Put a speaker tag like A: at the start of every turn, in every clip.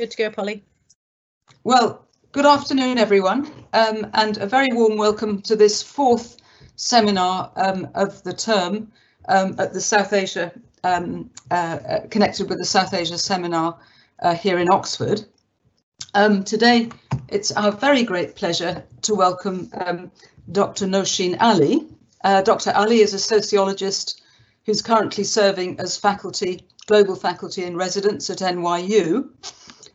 A: Good to go, Polly.
B: Well, good afternoon, everyone, um, and a very warm welcome to this fourth seminar um, of the term um, at the South Asia, um, uh, uh, connected with the South Asia seminar uh, here in Oxford. Um, today, it's our very great pleasure to welcome um, Dr. Nosheen Ali. Uh, Dr. Ali is a sociologist who's currently serving as faculty, global faculty in residence at NYU.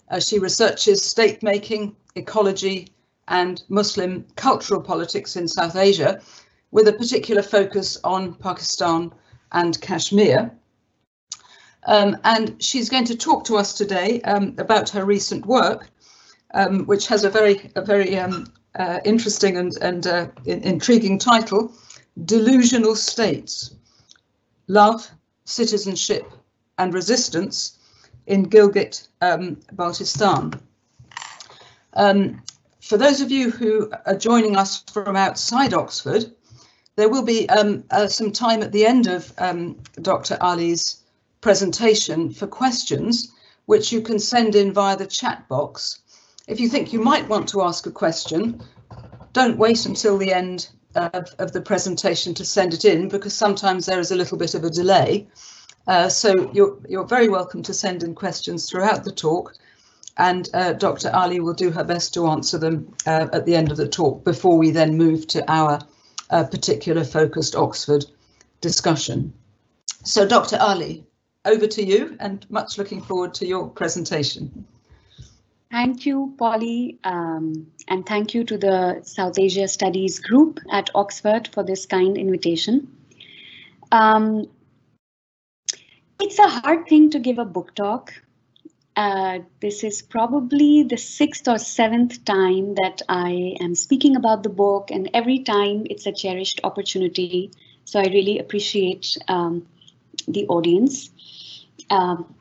B: Uh, she researches state making, ecology, and Muslim cultural politics in South Asia, with a particular focus on Pakistan and Kashmir. Um, and she's going to talk to us today um, about her recent work, um, which has a very, a very um, uh, interesting and, and uh, intriguing title, Delusional States, Love, Citizenship and Resistance in Gilgit um, Baltistan. Um, for those of you who are joining us from outside Oxford, there will be um, uh, some time at the end of um, Dr. Ali's presentation for questions, which you can send in via the chat box. If you think you might want to ask a question, don't wait until the end of, of the presentation to send it in, because sometimes there is a little bit of a delay. Uh, so you're, you're very welcome to send in questions throughout the talk and uh, Dr. Ali will do her best to answer them uh, at the end of the talk before we then move to our uh, particular focused Oxford discussion. So Dr. Ali, over to you and much looking forward to your presentation.
C: Thank you, Polly, um, and thank you to the South Asia Studies group at Oxford for this kind invitation. Um, it's a hard thing to give a book talk. Uh, this is probably the sixth or seventh time that I am speaking about the book, and every time it's a cherished opportunity. So I really appreciate um, the audience. Um,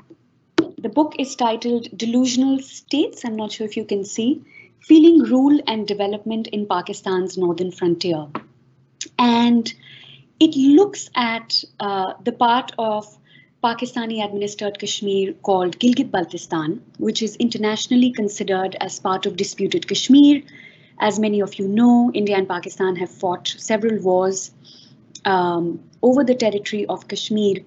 C: the book is titled Delusional States. I'm not sure if you can see. Feeling Rule and Development in Pakistan's Northern Frontier. And it looks at uh, the part of Pakistani administered Kashmir called Gilgit Baltistan, which is internationally considered as part of disputed Kashmir. As many of you know, India and Pakistan have fought several wars um, over the territory of Kashmir.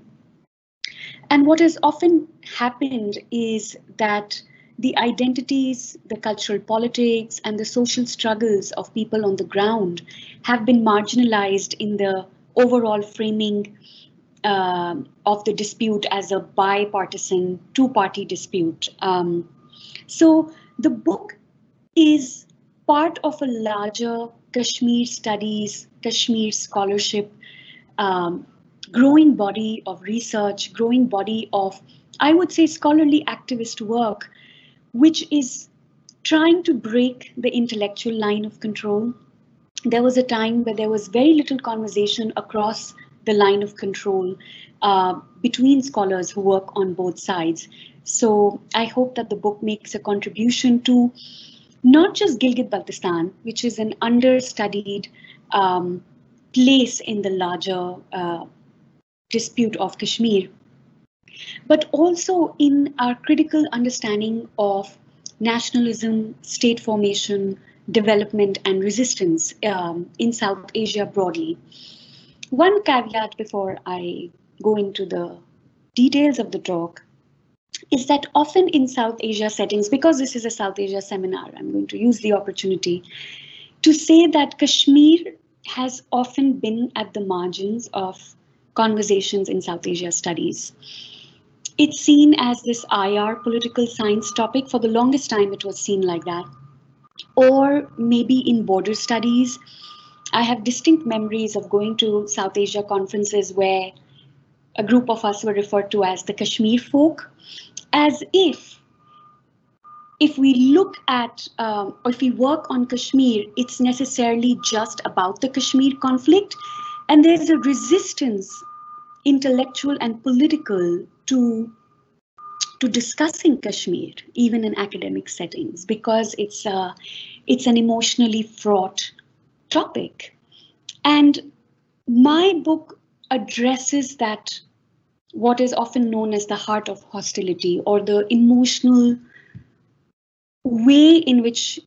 C: And what has often happened is that the identities, the cultural politics, and the social struggles of people on the ground have been marginalized in the overall framing uh, of the dispute as a bipartisan two-party dispute. Um, so the book is part of a larger Kashmir studies, Kashmir scholarship, um, growing body of research, growing body of, I would say, scholarly activist work, which is trying to break the intellectual line of control. There was a time where there was very little conversation across the line of control uh, between scholars who work on both sides. So I hope that the book makes a contribution to not just Gilgit-Baltistan, which is an understudied um, place in the larger uh, dispute of Kashmir, but also in our critical understanding of nationalism, state formation, development and resistance um, in South Asia broadly. One caveat before I go into the details of the talk is that often in South Asia settings, because this is a South Asia seminar, I'm going to use the opportunity to say that Kashmir has often been at the margins of conversations in South Asia studies. It's seen as this IR political science topic. For the longest time, it was seen like that. Or maybe in border studies, I have distinct memories of going to South Asia conferences where a group of us were referred to as the Kashmir folk, as if if we look at um, or if we work on Kashmir, it's necessarily just about the Kashmir conflict, and there's a resistance, intellectual and political, to to discussing Kashmir, even in academic settings, because it's a, it's an emotionally fraught topic. And my book addresses that what is often known as the heart of hostility or the emotional way in which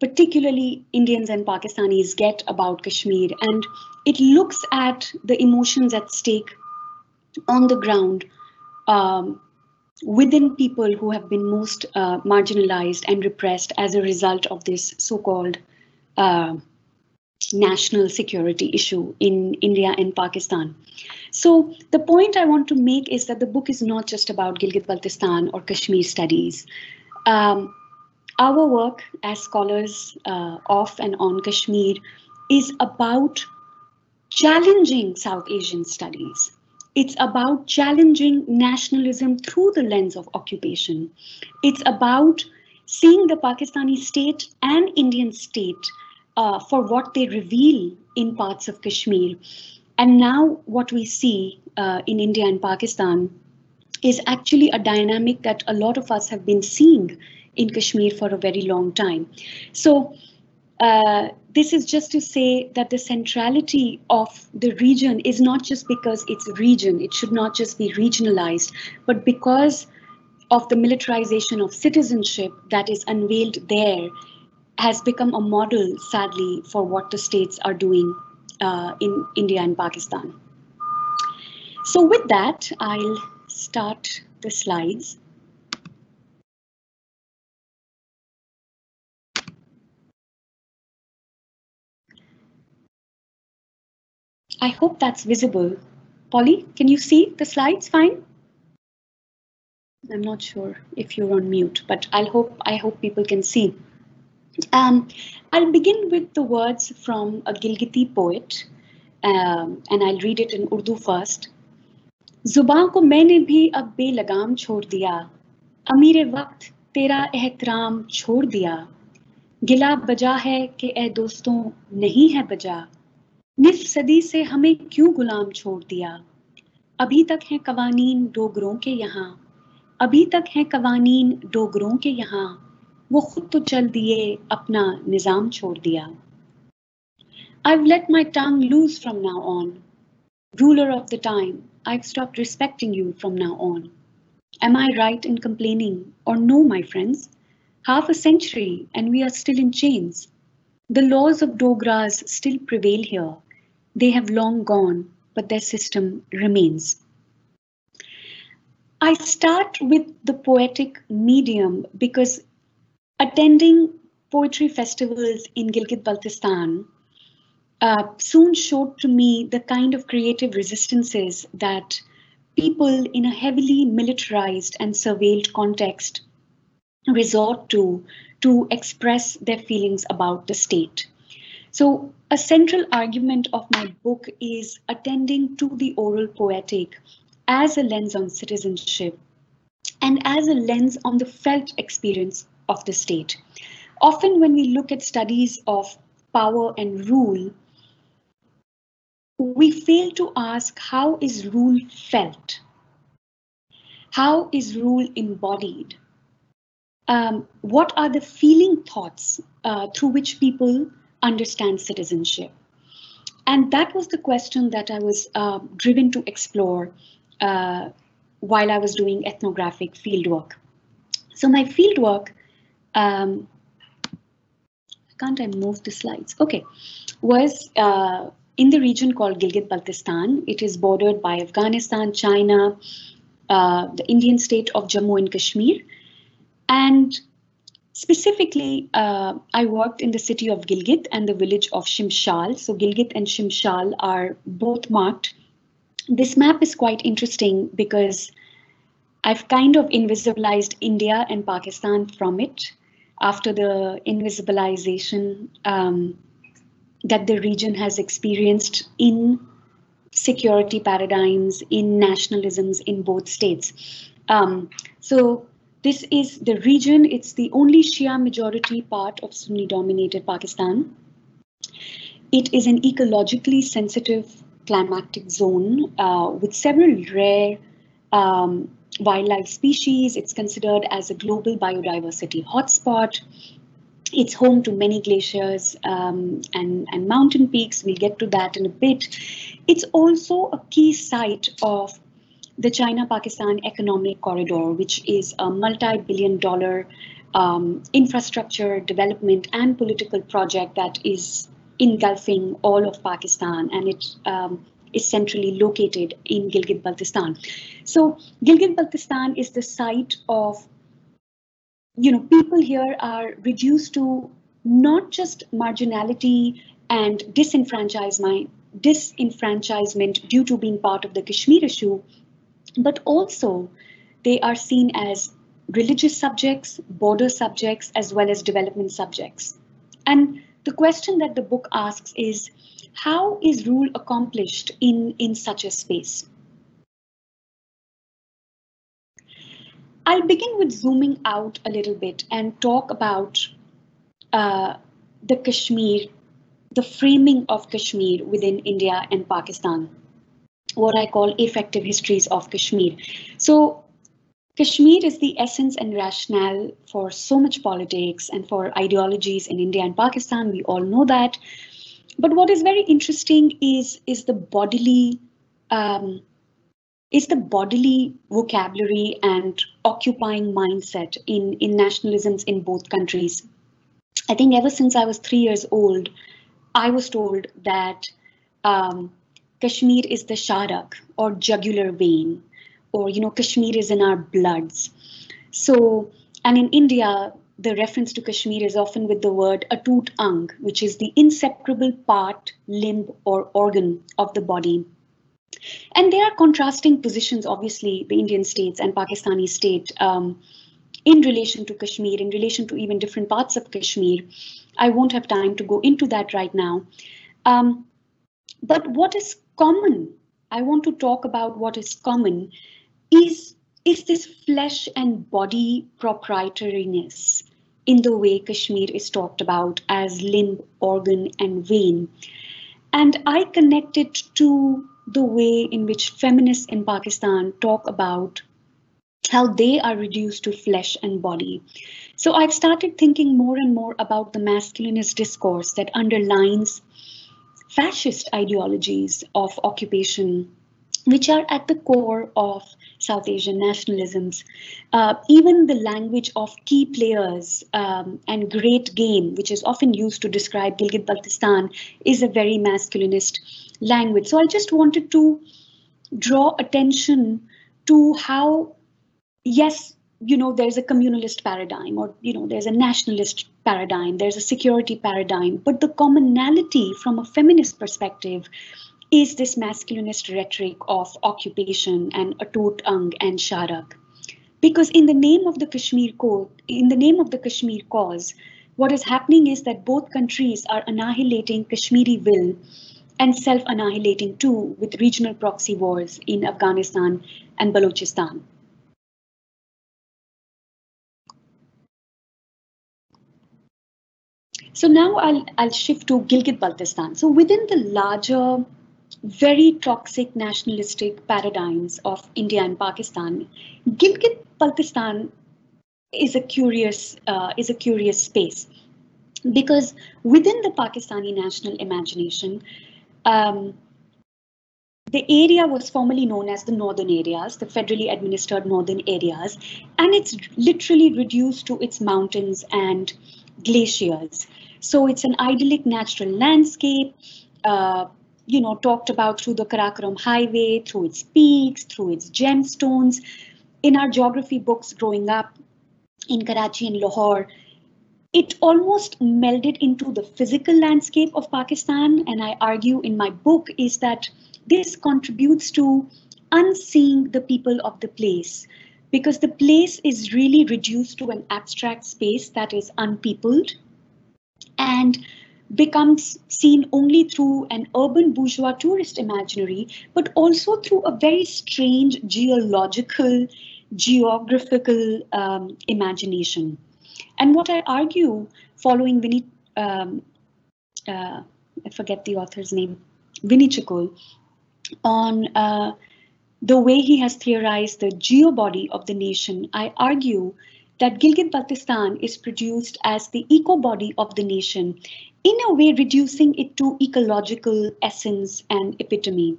C: particularly Indians and Pakistanis get about Kashmir. And it looks at the emotions at stake on the ground um, within people who have been most uh, marginalized and repressed as a result of this so-called uh, national security issue in India and Pakistan. So the point I want to make is that the book is not just about Gilgit-Baltistan or Kashmir studies. Um, our work as scholars uh, of and on Kashmir is about challenging South Asian studies. It's about challenging nationalism through the lens of occupation. It's about seeing the Pakistani state and Indian state uh, for what they reveal in parts of Kashmir. And now what we see uh, in India and Pakistan is actually a dynamic that a lot of us have been seeing in Kashmir for a very long time. So uh, this is just to say that the centrality of the region is not just because it's a region, it should not just be regionalized, but because of the militarization of citizenship that is unveiled there has become a model, sadly, for what the states are doing uh, in India and Pakistan. So with that, I'll start the slides. I hope that's visible. Polly, can you see the slides fine? I'm not sure if you're on mute, but I'll hope I hope people can see. Um, I'll begin with the words from a Gilgiti poet, um, and I'll read it in Urdu first. ज़ुबान को मैंने भी अब बेलगाम छोड़ दिया अमीर वक्त तेरा एहतराम छोड़ दिया गिला बजा है कि ए दोस्तों नहीं है बजा निस सदी से हमें क्यों गुलाम छोड़ दिया अभी तक हैं कवानीन डोगरों के यहाँ अभी तक हैं कवानीन डोगरों के यहाँ वो खुद तो चल दिए अपना निजाम छोड़ दिया I've let my tongue loose from now on. Ruler of the time, I've stopped respecting you from now on. Am I right in complaining or no, my friends? Half a century and we are still in chains. The laws of Dogras still prevail here. They have long gone, but their system remains. I start with the poetic medium because attending poetry festivals in Gilgit-Baltistan uh, soon showed to me the kind of creative resistances that people in a heavily militarized and surveilled context resort to to express their feelings about the state. So a central argument of my book is attending to the oral poetic as a lens on citizenship and as a lens on the felt experience of the state. Often when we look at studies of power and rule, we fail to ask how is rule felt? How is rule embodied? Um, what are the feeling thoughts uh, through which people understand citizenship? And that was the question that I was uh, driven to explore uh, while I was doing ethnographic fieldwork. So my fieldwork, um, can't I move the slides? Okay, was uh, in the region called Gilgit-Baltistan. It is bordered by Afghanistan, China, uh, the Indian state of Jammu and Kashmir. And Specifically, uh, I worked in the city of Gilgit and the village of Shimshal. So Gilgit and Shimshal are both marked. This map is quite interesting because I've kind of invisibilized India and Pakistan from it after the invisibilization um, that the region has experienced in security paradigms, in nationalisms in both states. Um, so this is the region, it's the only Shia majority part of Sunni dominated Pakistan. It is an ecologically sensitive climatic zone uh, with several rare um, wildlife species. It's considered as a global biodiversity hotspot. It's home to many glaciers um, and, and mountain peaks. We'll get to that in a bit. It's also a key site of the China-Pakistan Economic Corridor, which is a multi-billion dollar um, infrastructure development and political project that is engulfing all of Pakistan and it um, is centrally located in Gilgit-Baltistan. So Gilgit-Baltistan is the site of, you know, people here are reduced to not just marginality and disenfranchisement, disenfranchisement due to being part of the Kashmir issue, but also they are seen as religious subjects, border subjects, as well as development subjects. And the question that the book asks is, how is rule accomplished in, in such a space? I'll begin with zooming out a little bit and talk about uh, the Kashmir, the framing of Kashmir within India and Pakistan, what I call effective histories of Kashmir. So Kashmir is the essence and rationale for so much politics and for ideologies in India and Pakistan. We all know that. But what is very interesting is, is the bodily um, is the bodily vocabulary and occupying mindset in, in nationalisms in both countries. I think ever since I was three years old, I was told that um, Kashmir is the sharak or jugular vein or you know Kashmir is in our bloods. So and in India, the reference to Kashmir is often with the word atut ang, which is the inseparable part, limb, or organ of the body. And there are contrasting positions, obviously, the Indian states and Pakistani state um, in relation to Kashmir, in relation to even different parts of Kashmir. I won't have time to go into that right now. Um, but what is common? I want to talk about what is common is, is this flesh and body proprietariness in the way Kashmir is talked about as limb, organ, and vein. And I connect it to the way in which feminists in Pakistan talk about how they are reduced to flesh and body. So I've started thinking more and more about the masculinist discourse that underlines fascist ideologies of occupation, which are at the core of South Asian nationalisms. Uh, even the language of key players um, and great game, which is often used to describe Gilgit-Baltistan, is a very masculinist language. So I just wanted to draw attention to how, yes, you know, there's a communalist paradigm or, you know, there's a nationalist paradigm, there's a security paradigm, but the commonality from a feminist perspective is this masculinist rhetoric of occupation and atut ang and sharak. Because in the name of the Kashmir code, in the name of the Kashmir cause, what is happening is that both countries are annihilating Kashmiri will and self-annihilating too with regional proxy wars in Afghanistan and Balochistan. So now I'll, I'll shift to Gilgit-Baltistan. So within the larger very toxic nationalistic paradigms of India and Pakistan, Gilgit-Baltistan is a curious uh, is a curious space because within the Pakistani national imagination, um, the area was formerly known as the northern areas, the federally administered northern areas, and it's literally reduced to its mountains and glaciers. So it's an idyllic natural landscape. Uh, you know, talked about through the Karakoram Highway, through its peaks, through its gemstones. In our geography books growing up in Karachi and Lahore, it almost melded into the physical landscape of Pakistan. And I argue in my book is that this contributes to unseeing the people of the place because the place is really reduced to an abstract space that is unpeopled. And becomes seen only through an urban bourgeois tourist imaginary, but also through a very strange geological, geographical um, imagination. And what I argue following Vinny, um, uh, I forget the author's name, Winichakul, on uh, the way he has theorized the geobody of the nation, I argue that Gilgit-Baltistan is produced as the eco-body of the nation in a way reducing it to ecological essence and epitome.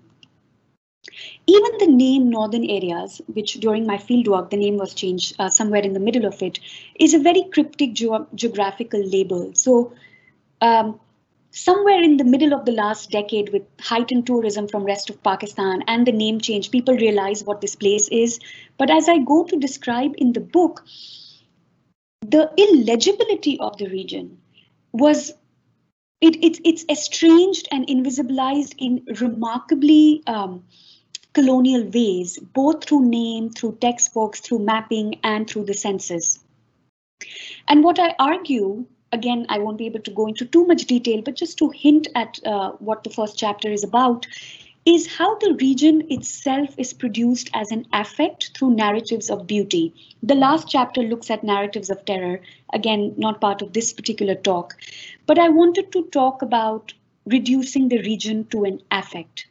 C: Even the name Northern Areas, which during my fieldwork, the name was changed uh, somewhere in the middle of it, is a very cryptic ge geographical label. So um, somewhere in the middle of the last decade with heightened tourism from rest of Pakistan and the name change, people realize what this place is. But as I go to describe in the book, the illegibility of the region was it, it, it's estranged and invisibilized in remarkably um, colonial ways, both through name, through textbooks, through mapping, and through the census. And what I argue, again, I won't be able to go into too much detail, but just to hint at uh, what the first chapter is about, is how the region itself is produced as an affect through narratives of beauty. The last chapter looks at narratives of terror, again, not part of this particular talk, but I wanted to talk about reducing the region to an affect.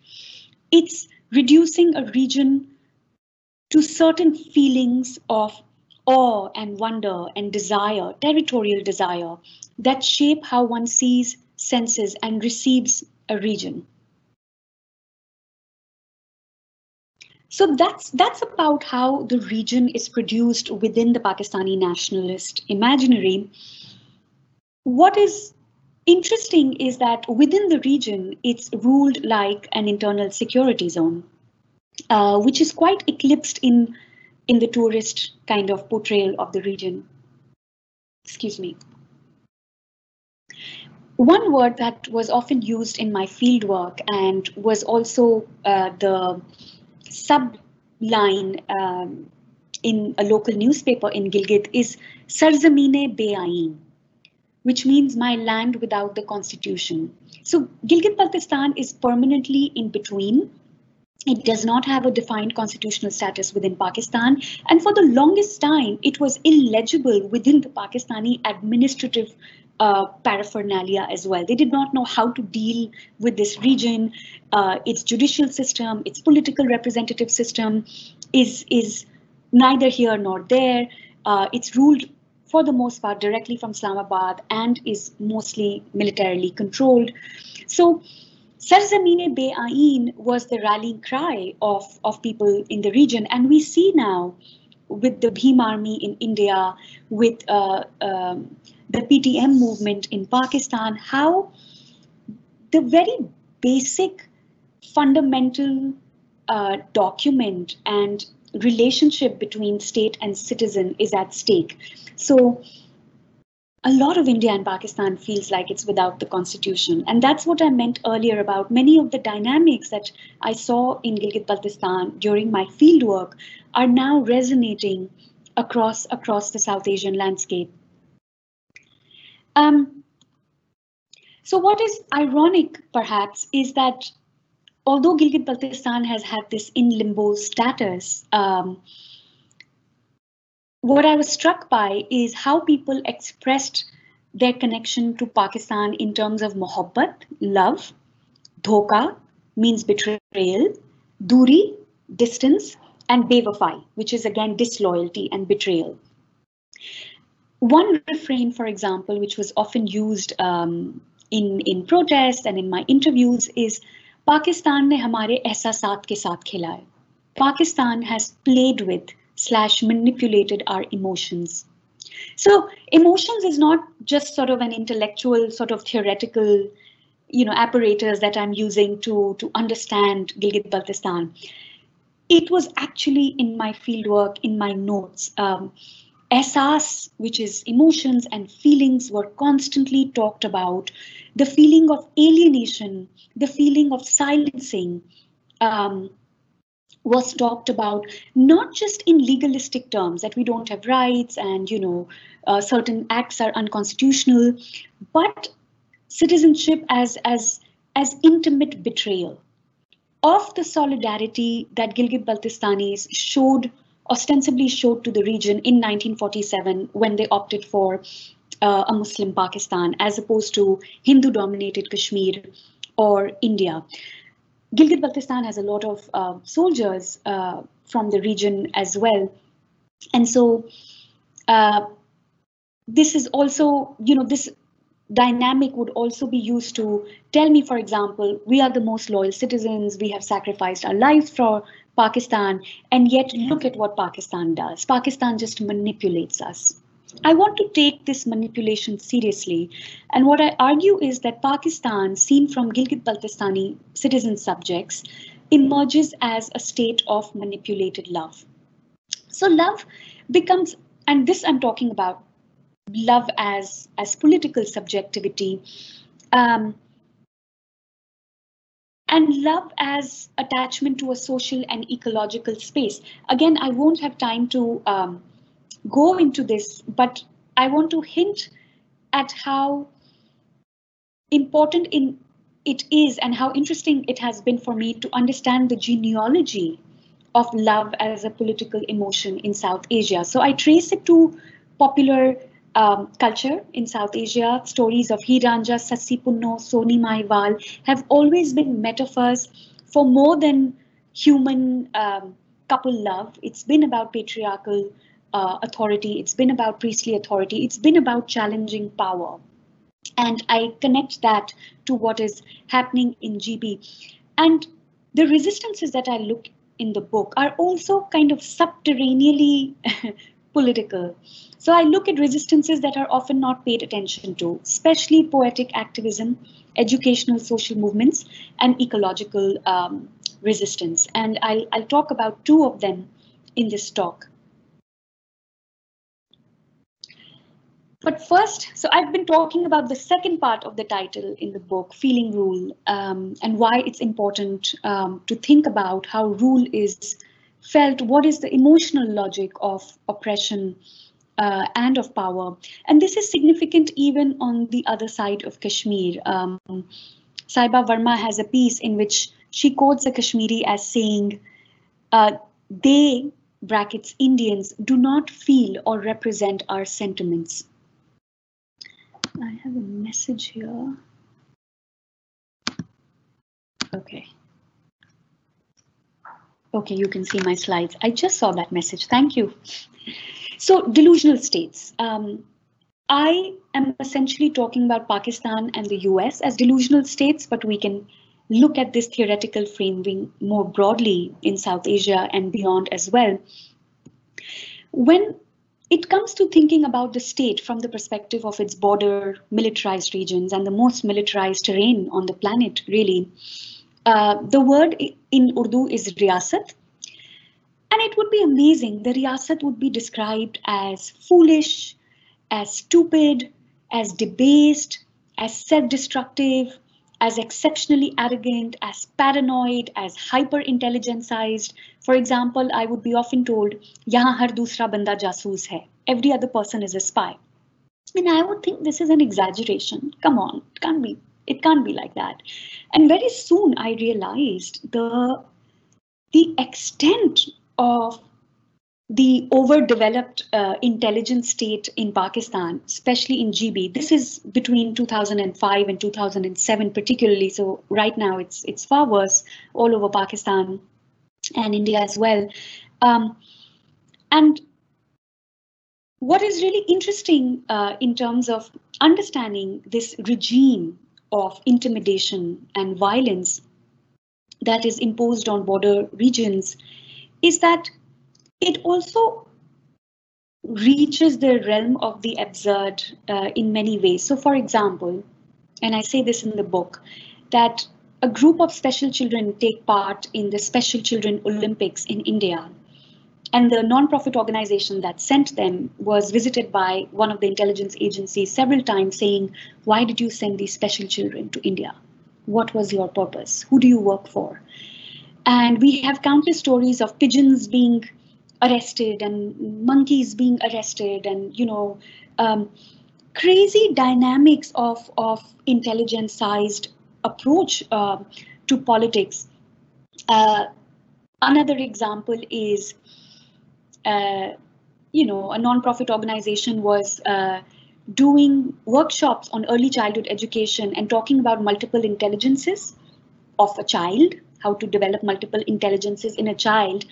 C: It's reducing a region to certain feelings of awe and wonder and desire, territorial desire, that shape how one sees, senses, and receives a region. So that's that's about how the region is produced within the Pakistani nationalist imaginary. What is interesting is that within the region, it's ruled like an internal security zone, uh, which is quite eclipsed in, in the tourist kind of portrayal of the region. Excuse me. One word that was often used in my fieldwork and was also uh, the subline um, in a local newspaper in Gilgit is Sarzamine Beain which means my land without the constitution. So Gilgit-Baltistan is permanently in between. It does not have a defined constitutional status within Pakistan. And for the longest time, it was illegible within the Pakistani administrative uh, paraphernalia as well. They did not know how to deal with this region. Uh, its judicial system, its political representative system is, is neither here nor there. Uh, it's ruled for the most part directly from Islamabad and is mostly militarily controlled. So Sarzamine Be Ain was the rallying cry of, of people in the region. And we see now with the Bhim army in India, with uh, um, the PTM movement in Pakistan, how the very basic fundamental uh, document and relationship between state and citizen is at stake. So a lot of India and Pakistan feels like it's without the constitution. And that's what I meant earlier about many of the dynamics that I saw in Gilgit-Baltistan during my fieldwork are now resonating across, across the South Asian landscape. Um, so what is ironic, perhaps, is that although Gilgit-Baltistan has had this in limbo status, um, what I was struck by is how people expressed their connection to Pakistan in terms of mohabbat, love, dhoka means betrayal, duri, distance, and bevafai, which is again disloyalty and betrayal. One refrain, for example, which was often used um, in, in protests and in my interviews is Pakistan ne hamare ehsasat ke saath khela. Pakistan has played with slash manipulated our emotions. So emotions is not just sort of an intellectual sort of theoretical, you know, apparatus that I'm using to, to understand Gilgit-Baltistan. It was actually in my fieldwork, in my notes. Um, Ehsas, which is emotions and feelings, were constantly talked about. The feeling of alienation, the feeling of silencing, um, was talked about not just in legalistic terms that we don't have rights and you know uh, certain acts are unconstitutional but citizenship as as as intimate betrayal of the solidarity that Gilgit Baltistanis showed ostensibly showed to the region in 1947 when they opted for uh, a Muslim Pakistan as opposed to Hindu dominated Kashmir or India. Gilgit Baltistan has a lot of uh, soldiers uh, from the region as well. And so uh, this is also, you know, this dynamic would also be used to tell me, for example, we are the most loyal citizens, we have sacrificed our lives for Pakistan, and yet look at what Pakistan does. Pakistan just manipulates us. I want to take this manipulation seriously. And what I argue is that Pakistan, seen from Gilgit-Baltistani citizen subjects, emerges as a state of manipulated love. So love becomes, and this I'm talking about love as, as political subjectivity, um, and love as attachment to a social and ecological space. Again, I won't have time to um, go into this, but I want to hint at how important in it is and how interesting it has been for me to understand the genealogy of love as a political emotion in South Asia. So I trace it to popular um, culture in South Asia. Stories of Heer Ranjha, Sassi Punno, Sohni Mahiwal have always been metaphors for more than human um, couple love. It's been about patriarchal uh, authority. It's been about priestly authority. It's been about challenging power. And I connect that to what is happening in GB. And the resistances that I look in the book are also kind of subterraneously political. So I look at resistances that are often not paid attention to, especially poetic activism, educational social movements, and ecological um, resistance. And I'll, I'll talk about two of them in this talk. But first, so I've been talking about the second part of the title in the book, Feeling Rule, um, and why it's important um, to think about how rule is felt, what is the emotional logic of oppression uh, and of power. And this is significant even on the other side of Kashmir. Um, Saiba Varma has a piece in which she quotes a Kashmiri as saying, uh, they, brackets Indians, do not feel or represent our sentiments. I have a message here. Okay. Okay, you can see my slides. I just saw that message. Thank you. So delusional states. Um, I am essentially talking about Pakistan and the US as delusional states, but we can look at this theoretical framing more broadly in South Asia and beyond as well. When it comes to thinking about the state from the perspective of its border militarized regions and the most militarized terrain on the planet, really. Uh, the word in Urdu is riyasat. And it would be amazing. The riyasat would be described as foolish, as stupid, as debased, as self-destructive, as exceptionally arrogant, as paranoid, as hyper intelligentized. For example, I would be often told, Yahan har dusra banda jasoos hai. Every other person is a spy. And I would think this is an exaggeration. Come on, it can't be. It can't be like that. And very soon I realized the the extent of the overdeveloped uh, intelligence state in Pakistan, especially in GB. This is between 2005 and 2007, particularly. So right now it's it's far worse all over Pakistan and India as well. Um, and what is really interesting uh, in terms of understanding this regime of intimidation and violence that is imposed on border regions is that it also reaches the realm of the absurd uh, in many ways. So, for example, and I say this in the book, that a group of special children take part in the Special Children Olympics in India. And the non-profit organization that sent them was visited by one of the intelligence agencies several times saying, why did you send these special children to India? What was your purpose? Who do you work for? And we have countless stories of pigeons being arrested and monkeys being arrested and, you know, um, crazy dynamics of, of intelligence sized approach uh, to politics. Uh, another example is, you know, a non-profit organization was uh, doing workshops on early childhood education and talking about multiple intelligences of a child, how to develop multiple intelligences in a child.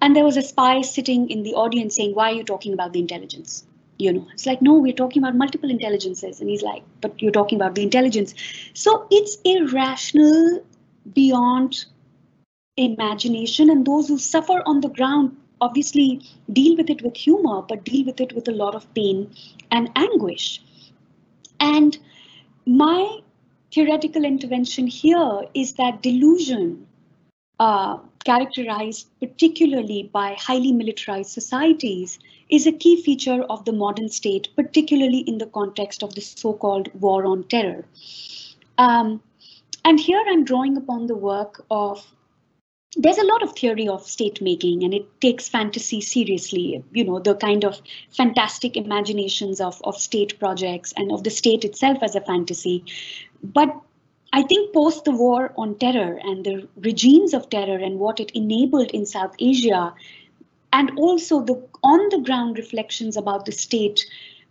C: And there was a spy sitting in the audience saying, why are you talking about the intelligence? you know it's like no we're talking about multiple intelligences and he's like but you're talking about the intelligence so it's irrational beyond imagination and those who suffer on the ground obviously deal with it with humor but deal with it with a lot of pain and anguish and my theoretical intervention here is that delusion uh, characterized particularly by highly militarized societies is a key feature of the modern state, particularly in the context of the so-called war on terror. Um, and here I'm drawing upon the work of there's a lot of theory of state making and it takes fantasy seriously you know the kind of fantastic imaginations of, of state projects and of the state itself as a fantasy but i think post the war on terror and the regimes of terror and what it enabled in south asia and also the on the ground reflections about the state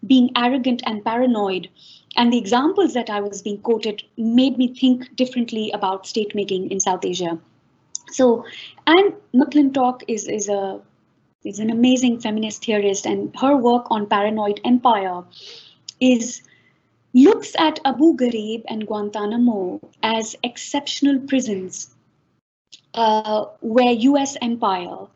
C: being arrogant and paranoid and the examples that I was being quoted made me think differently about state making in South Asia. So Anne McClintock is, is a is an amazing feminist theorist and her work on paranoid empire is looks at Abu Ghraib and Guantanamo as exceptional prisons uh, where US empire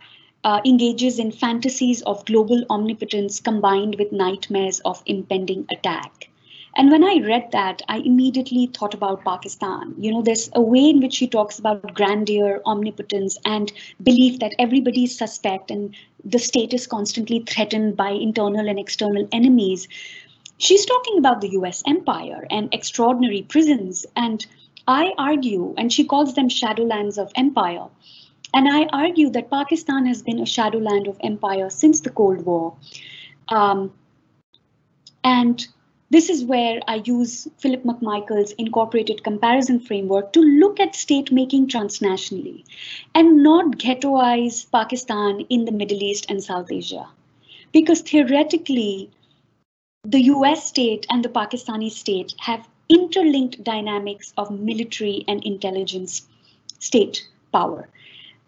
C: uh, engages in fantasies of global omnipotence combined with nightmares of impending attack. And when I read that, I immediately thought about Pakistan. You know, there's a way in which she talks about grandeur, omnipotence, and belief that everybody is suspect and the state is constantly threatened by internal and external enemies. She's talking about the US empire and extraordinary prisons. And I argue, and she calls them shadowlands of empire. And I argue that Pakistan has been a shadowland of empire since the Cold War. Um, and this is where I use Philip McMichael's incorporated comparison framework to look at state making transnationally and not ghettoize Pakistan in the Middle East and South Asia. Because theoretically, the US state and the Pakistani state have interlinked dynamics of military and intelligence state power.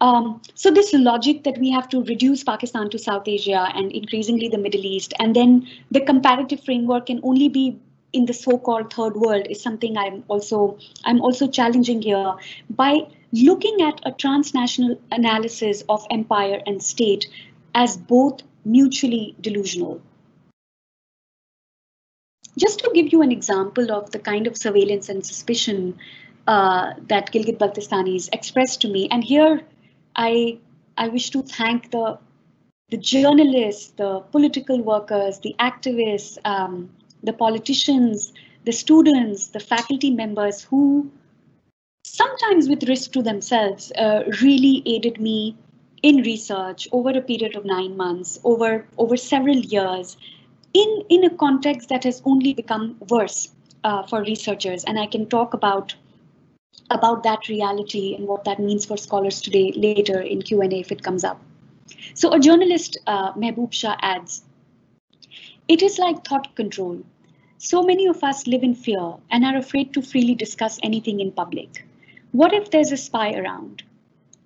C: Um, so this logic that we have to reduce Pakistan to South Asia and increasingly the Middle East, and then the comparative framework can only be in the so-called third world is something I'm also I'm also challenging here by looking at a transnational analysis of empire and state as both mutually delusional. Just to give you an example of the kind of surveillance and suspicion uh, that Gilgit-Baltistanis expressed to me, and here I I wish to thank the the journalists, the political workers, the activists, um, the politicians, the students, the faculty members who sometimes with risk to themselves uh, really aided me in research over a period of nine months, over over several years, in in a context that has only become worse uh, for researchers. And I can talk about about that reality and what that means for scholars today later in Q&A if it comes up. So a journalist, uh, Mehboob Shah adds, it is like thought control. So many of us live in fear and are afraid to freely discuss anything in public. What if there's a spy around?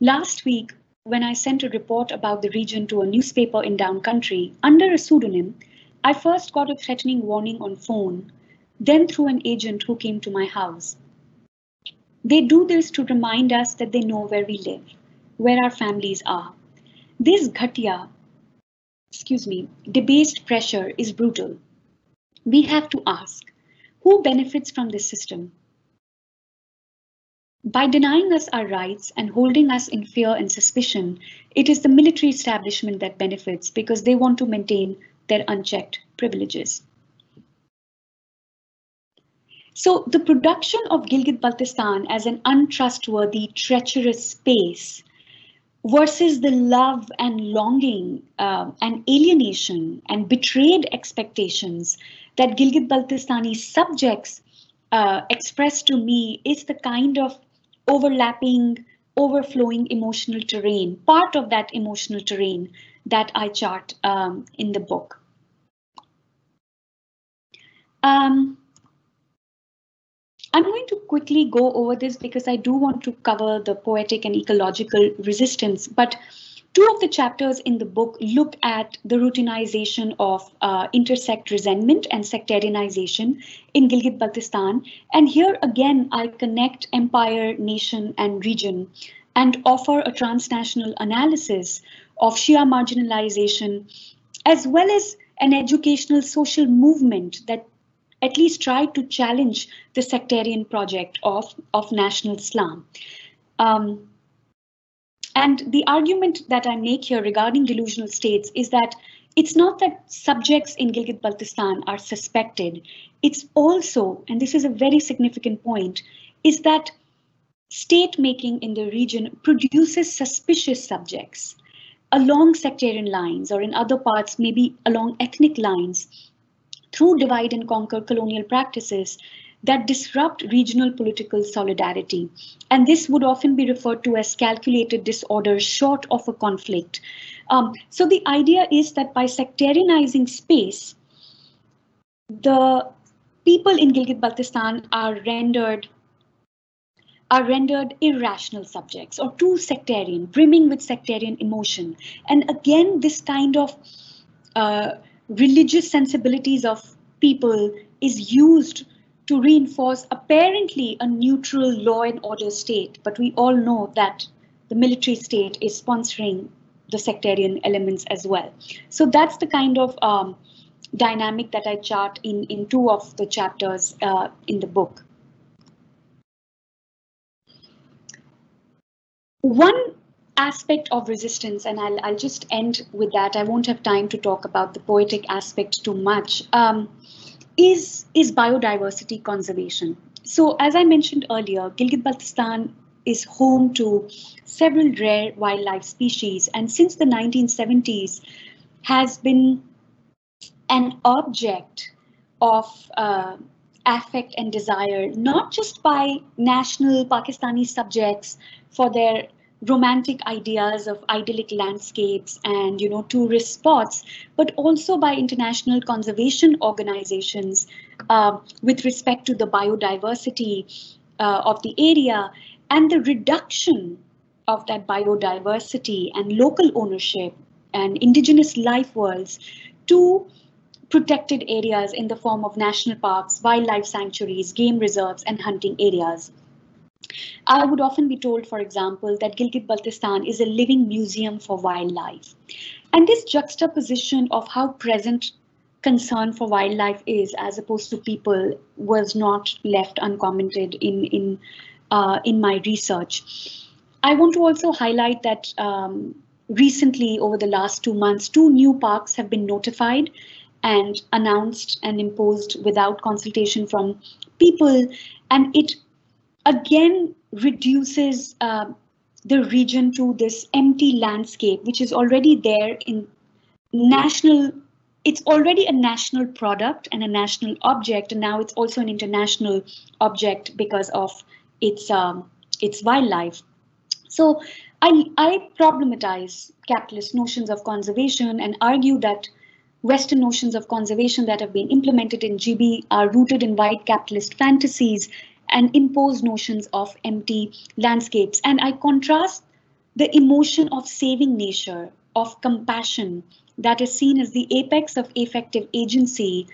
C: Last week, when I sent a report about the region to a newspaper in down country under a pseudonym, I first got a threatening warning on phone, then through an agent who came to my house. They do this to remind us that they know where we live, where our families are. This ghatia, excuse me, debased pressure is brutal. We have to ask, who benefits from this system? By denying us our rights and holding us in fear and suspicion, it is the military establishment that benefits because they want to maintain their unchecked privileges. So the production of Gilgit-Baltistan as an untrustworthy, treacherous space versus the love and longing uh, and alienation and betrayed expectations that Gilgit-Baltistani subjects uh, express to me is the kind of overlapping, overflowing emotional terrain, part of that emotional terrain that I chart um, in the book. Um, I'm going to quickly go over this because I do want to cover the poetic and ecological resistance, but Two of the chapters in the book look at the routinization of uh, intersect resentment and sectarianization in Gilgit-Baltistan. And here again, I connect empire, nation, and region and offer a transnational analysis of Shia marginalization, as well as an educational social movement that at least tried to challenge the sectarian project of, of national Islam. Um, and the argument that I make here regarding delusional states is that it's not that subjects in Gilgit Baltistan are suspected. It's also, and this is a very significant point, is that state making in the region produces suspicious subjects along sectarian lines or in other parts, maybe along ethnic lines through divide and conquer colonial practices that disrupt regional political solidarity. And this would often be referred to as calculated disorder short of a conflict. Um, so the idea is that by sectarianizing space, the people in Gilgit-Baltistan are rendered are rendered irrational subjects or too sectarian, brimming with sectarian emotion. And again, this kind of uh, religious sensibilities of people is used to reinforce apparently a neutral law and order state, but we all know that the military state is sponsoring the sectarian elements as well. So that's the kind of um, dynamic that I chart in, in two of the chapters uh, in the book. One aspect of resistance, and I'll, I'll just end with that, I won't have time to talk about the poetic aspect too much. Um, is, is biodiversity conservation. So as I mentioned earlier, Gilgit-Baltistan is home to several rare wildlife species and since the 1970s has been an object of uh, affect and desire, not just by national Pakistani subjects for their romantic ideas of idyllic landscapes and you know tourist spots, but also by international conservation organizations uh, with respect to the biodiversity uh, of the area and the reduction of that biodiversity and local ownership and indigenous life worlds to protected areas in the form of national parks, wildlife sanctuaries, game reserves, and hunting areas. I would often be told, for example, that Gilgit-Baltistan is a living museum for wildlife. And this juxtaposition of how present concern for wildlife is as opposed to people was not left uncommented in, in, uh, in my research. I want to also highlight that um, recently, over the last two months, two new parks have been notified and announced and imposed without consultation from people. And it again reduces uh, the region to this empty landscape, which is already there in national, it's already a national product and a national object, and now it's also an international object because of its, um, its wildlife. So I, I problematize capitalist notions of conservation and argue that Western notions of conservation that have been implemented in GB are rooted in white capitalist fantasies and impose notions of empty landscapes. And I contrast the emotion of saving nature, of compassion, that is seen as the apex of effective agency,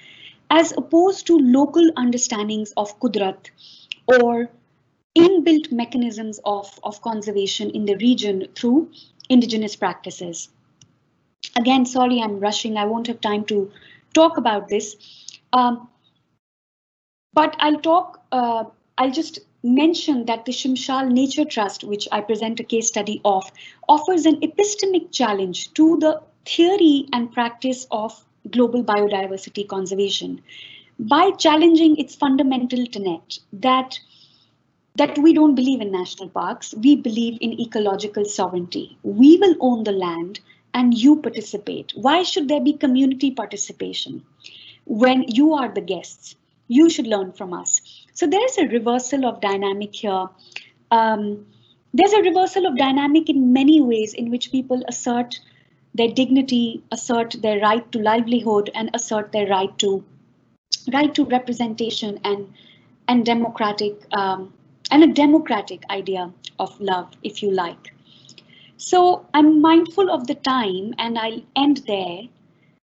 C: as opposed to local understandings of Kudrat or inbuilt mechanisms of, of conservation in the region through indigenous practices. Again, sorry, I'm rushing. I won't have time to talk about this. Um, but I'll talk uh, I'll just mention that the Shimshal Nature Trust, which I present a case study of, offers an epistemic challenge to the theory and practice of global biodiversity conservation by challenging its fundamental tenet that that we don't believe in national parks, we believe in ecological sovereignty. We will own the land and you participate. Why should there be community participation when you are the guests? You should learn from us. So there's a reversal of dynamic here. Um, there's a reversal of dynamic in many ways in which people assert their dignity, assert their right to livelihood, and assert their right to right to representation and and democratic um, and a democratic idea of love, if you like. So I'm mindful of the time and I'll end there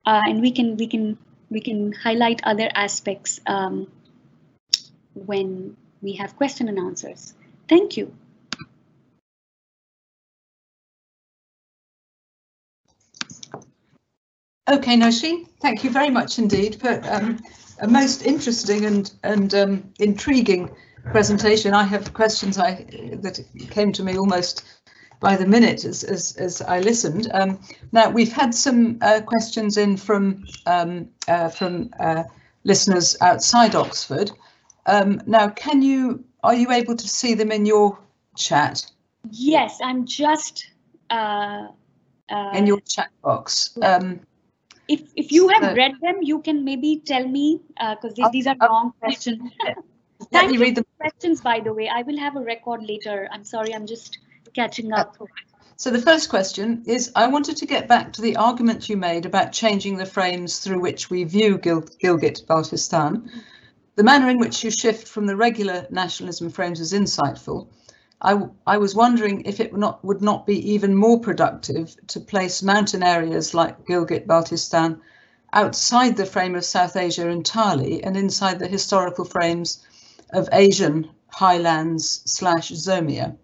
C: uh, and we can we can we can highlight other aspects um, when we have question and answers. Thank you.
B: Okay, Nosheen, thank you very much indeed for um, a most interesting and and um, intriguing presentation. I have questions I that came to me almost by the minute as as, as I listened. Um, now we've had some uh, questions in from um, uh, from uh, listeners outside Oxford. Um, now, can you are you able to see them in your chat?
C: Yes, I'm just uh,
B: in your chat box. Um,
C: if if you have so, read them, you can maybe tell me because uh, these, these are long questions. Thank you read the questions, by the way. I will have a record later. I'm sorry, I'm just catching uh, up.
B: So the first question is, I wanted to get back to the argument you made about changing the frames through which we view Gil Gilgit-Baltistan. The manner in which you shift from the regular nationalism frames is insightful. I, I was wondering if it would not, would not be even more productive to place mountain areas like Gilgit-Baltistan outside the frame of South Asia entirely and inside the historical frames of Asian highlands slash Zomia.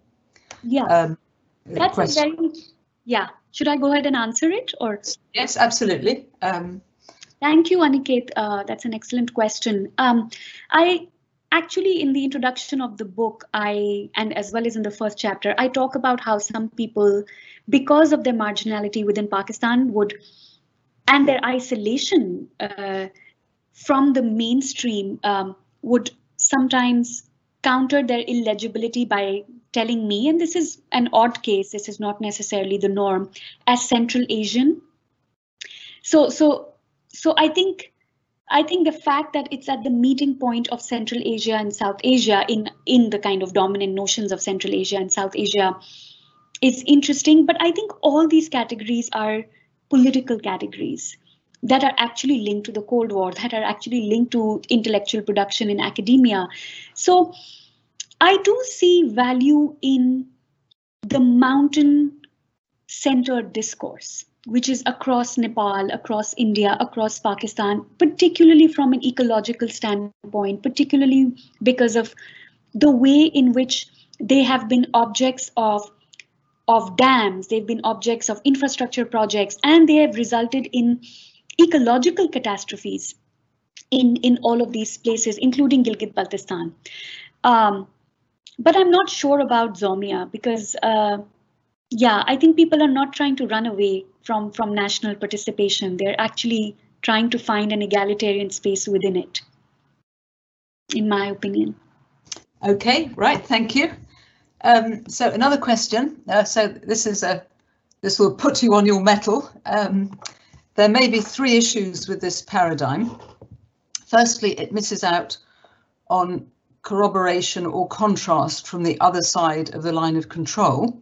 C: Yeah, um, that's question. a very, yeah. Should I go ahead and answer it or?
B: Yes, absolutely. Um,
C: Thank you, Aniket. Uh, that's an excellent question. Um, I actually in the introduction of the book i and as well as in the first chapter i talk about how some people because of their marginality within pakistan would and their isolation uh, from the mainstream um, would sometimes counter their illegibility by telling me and this is an odd case this is not necessarily the norm as central asian so so so i think I think the fact that it's at the meeting point of Central Asia and South Asia in, in the kind of dominant notions of Central Asia and South Asia is interesting. But I think all these categories are political categories that are actually linked to the Cold War, that are actually linked to intellectual production in academia. So I do see value in the mountain centered discourse which is across Nepal, across India, across Pakistan, particularly from an ecological standpoint, particularly because of the way in which they have been objects of of dams, they've been objects of infrastructure projects, and they have resulted in ecological catastrophes in, in all of these places, including Gilgit-Baltistan. Um, but I'm not sure about Zomia because, uh, yeah, I think people are not trying to run away from, from national participation. They're actually trying to find an egalitarian space within it, in my opinion.
B: Okay, right, thank you. Um, so another question. Uh, so this is a this will put you on your mettle. Um, there may be three issues with this paradigm. Firstly, it misses out on corroboration or contrast from the other side of the line of control.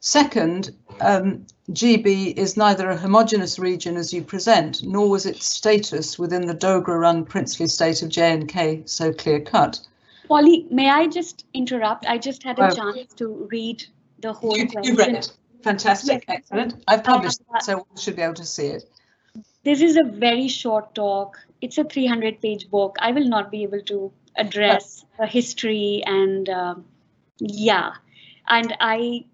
B: Second, um, GB is neither a homogenous region as you present, nor was its status within the Dogra-run princely state of J&K so clear-cut.
C: Polly, may I just interrupt? I just had a oh. chance to read the whole
B: you,
C: question.
B: You read it. Fantastic, yes. excellent. I've published uh, it, so we should be able to see it.
C: This is a very short talk. It's a 300-page book. I will not be able to address the history and uh, yeah, and I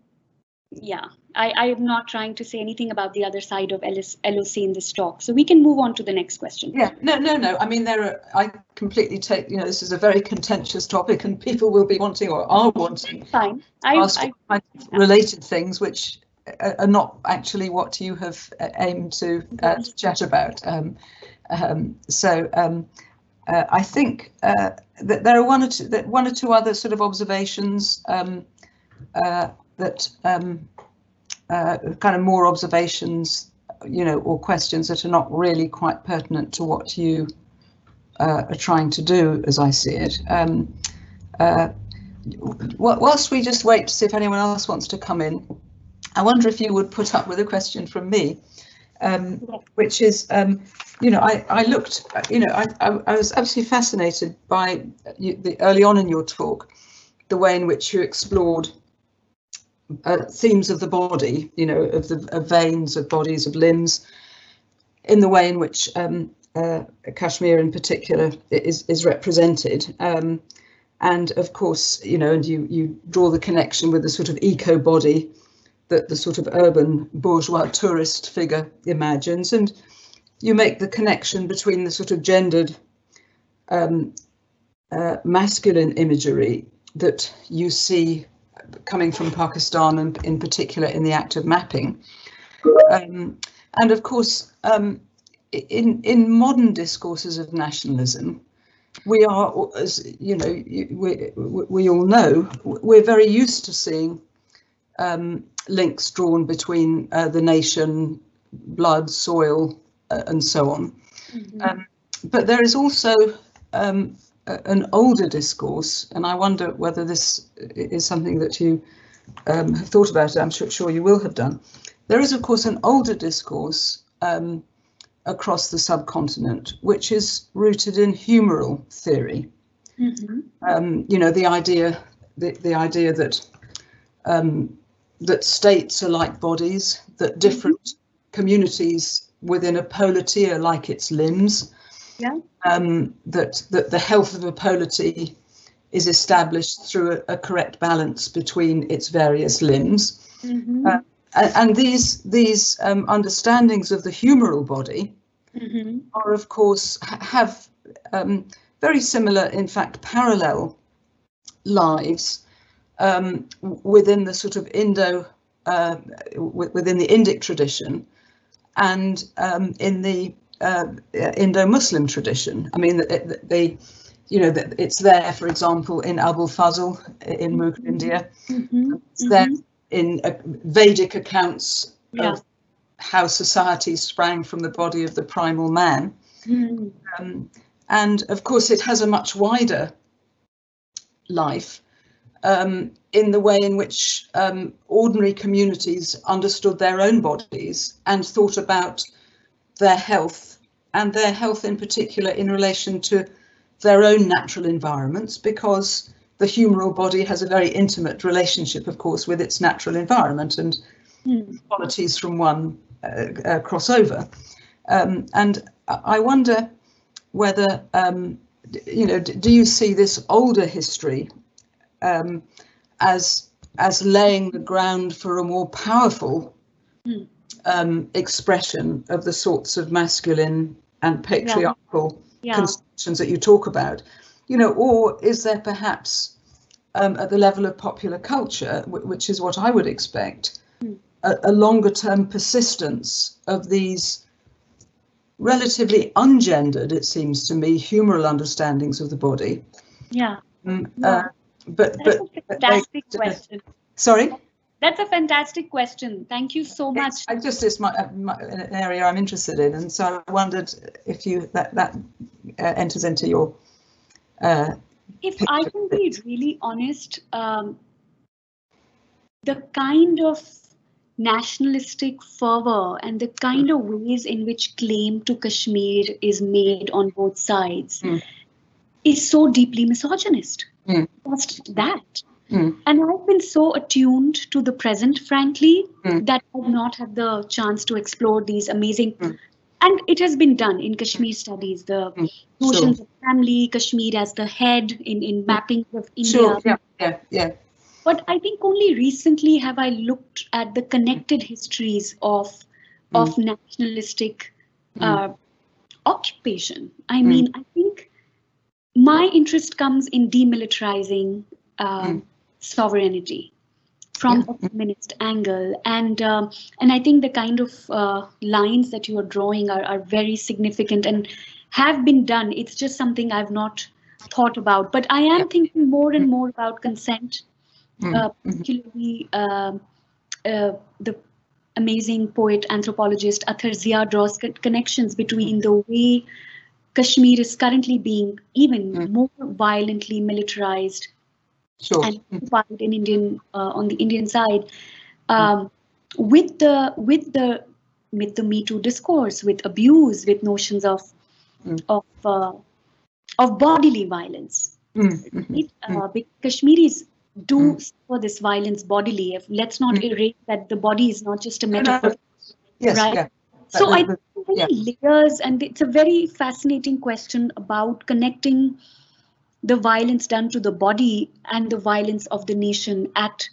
C: yeah, I, I am not trying to say anything about the other side of LS, LOC in this talk. So we can move on to the next question.
B: Yeah, no, no, no. I mean, there are, I completely take, you know, this is a very contentious topic and people will be wanting or are wanting
C: Fine.
B: I, ask I, related things which are not actually what you have uh, aimed to, uh, to chat about. Um, um, so um, uh, I think uh, that there are one or two, that one or two other sort of observations um, uh, that um, uh, kind of more observations, you know, or questions that are not really quite pertinent to what you uh, are trying to do, as I see it. Um, uh, whilst we just wait to see if anyone else wants to come in, I wonder if you would put up with a question from me, um, which is, um, you know, I, I looked, you know, I, I, I was absolutely fascinated by you, the early on in your talk, the way in which you explored uh, themes of the body, you know, of the of veins, of bodies, of limbs, in the way in which um, uh, Kashmir in particular is is represented. Um, and of course, you know, and you you draw the connection with the sort of eco body that the sort of urban bourgeois tourist figure imagines, and you make the connection between the sort of gendered um, uh, masculine imagery that you see coming from Pakistan and in particular in the act of mapping. Um, and of course, um, in, in modern discourses of nationalism, we are, as you know, we, we all know, we're very used to seeing um, links drawn between uh, the nation, blood, soil, and so on. Mm -hmm. but there is also um, an older discourse, and I wonder whether this is something that you um, have thought about. I'm sure, sure, you will have done. There is, of course, an older discourse um, across the subcontinent, which is rooted in humoral theory. Mm -hmm. um, you know, the idea, the, the idea that um, that states are like bodies, that different mm -hmm. communities within a polity are like its limbs,
C: yeah.
B: um, that, that the health of a polity is established through a, a correct balance between its various limbs. Mm-hmm. Uh, and, and, these, these um, understandings of the humoral body mm-hmm. are, of course, have um, very similar, in fact, parallel lives um, within the sort of Indo, uh, within the Indic tradition and um, in the uh, Indo-Muslim tradition. I mean, they, you know, it's there, for example, in Abul Fazl in Mughal mm-hmm. India. Mm-hmm. It's there mm-hmm. in uh, Vedic accounts yeah. of how society sprang from the body of the primal man. Mm. Um, and of course, it has a much wider life um, in the way in which um, ordinary communities understood their own bodies and thought about their health and their health in particular in relation to their own natural environments because the humoral body has a very intimate relationship, of course, with its natural environment and mm. qualities from one uh, uh, cross over. Um, and I wonder whether, um, you know, do you see this older history um, as as laying the ground for a more powerful mm. expression of the sorts of masculine and patriarchal yeah. constructions that you talk about, you know, or is there perhaps um, at the level of popular culture, which is what I would expect, mm. a, a longer term persistence of these relatively ungendered, it seems to me, humoral understandings of the body.
C: Yeah. Um, yeah.
B: Uh, but
C: That's but a fantastic uh, question.
B: Sorry.
C: That's a fantastic question. Thank you so much.
B: I just it's my, my, an area I'm interested in, and so I wondered if you that that uh, enters into your. Uh,
C: if I can be really honest, um, the kind of nationalistic fervor and the kind of ways in which claim to Kashmir is made on both sides mm. is so deeply misogynist. Mm. Just that. Mm. And I've been so attuned to the present, frankly, mm. that I've not had the chance to explore these amazing. Mm. And it has been done in Kashmir studies, the hmm. notions of family, Kashmir as the head in, in hmm. mapping of India.
B: Sure. Yeah, yeah, yeah.
C: But I think only recently have I looked at the connected histories of hmm. of nationalistic uh, occupation. I mean, I think my interest comes in demilitarizing um, sovereignty from yeah. a feminist angle and um, and i think the kind of uh, lines that you are drawing are, are very significant and have been done it's just something i've not thought about but i am yeah. thinking more and more about consent mm. uh, mm-hmm. particularly uh, uh, the amazing poet anthropologist Ather Zia draws connections between the way Kashmir is currently being even mm. more violently militarized
B: sure.
C: and occupied in Indian uh, on the Indian side, um, with the with the with the Me Too discourse, with abuse, with notions of mm. of uh, of bodily violence. Mm. Mm-hmm. Right? Uh, Kashmiris do
B: Mm.
C: suffer this violence bodily. If, let's not erase that the body is not just a metaphor.
B: Yes,
C: Right.
B: yeah.
C: So I many layers, and it's a very fascinating question about connecting the violence done to the body and the violence of the nation at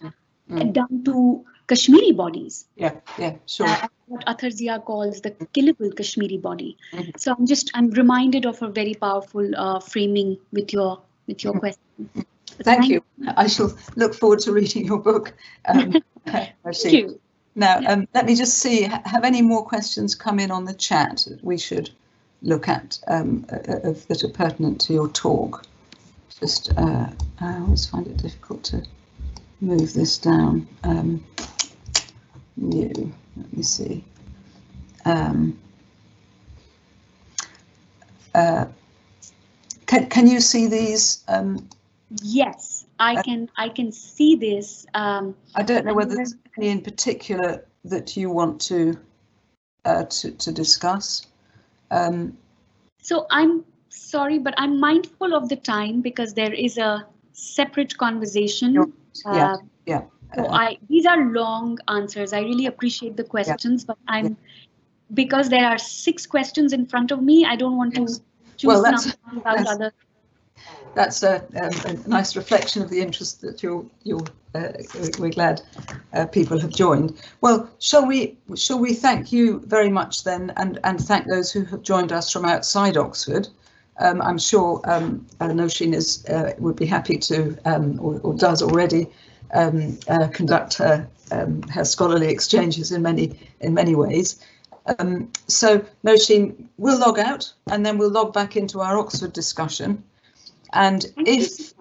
B: Mm.
C: down to Kashmiri bodies.
B: yeah, yeah, sure.
C: uh, what Ather Zia calls the killable Kashmiri body.
B: Mhm.
C: So I'm just I'm reminded of a very powerful uh, framing with your with your
B: Mhm.
C: question.
B: Thank you. I shall look forward to reading your book. Um,
C: Thank you.
B: Now, um, let me just see, have any more questions come in on the chat that we should look at um, uh, that are pertinent to your talk? Just, uh, I always find it difficult to move this down. Um, new, let me see. Um, uh, can, can you see these? Um,
C: Yes, I can I can see this. Um,
B: I don't know whether there's any in particular that you want to uh, to, to discuss. Um,
C: so I'm sorry, but I'm mindful of the time because there is a separate conversation.
B: Yeah,
C: Uh,
B: yeah.
C: So
B: uh,
C: I these are long answers. I really appreciate the questions, but I'm because there are six questions in front of me. I don't want
B: Yes.
C: to choose
B: Well,
C: some
B: that's-
C: without
B: that's-
C: other.
B: That's a, um, a nice reflection of the interest that you're you're. Uh, we're glad uh, people have joined. Well, shall we shall we thank you very much then, and and thank those who have joined us from outside Oxford. Um, I'm sure um, Nosheen is uh, would be happy to um, or, or does already um, uh, conduct her um, her scholarly exchanges in many in many ways. So Nosheen will log out and then we'll log back into our Oxford discussion. And
C: Thank
B: if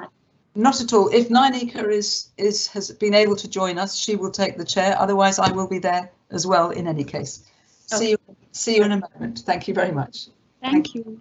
B: not at all, if Nainika is is has been able to join us, she will take the chair. Otherwise, I will be there as well in any case. See you see you in a moment. Thank you very much.
C: Thank you.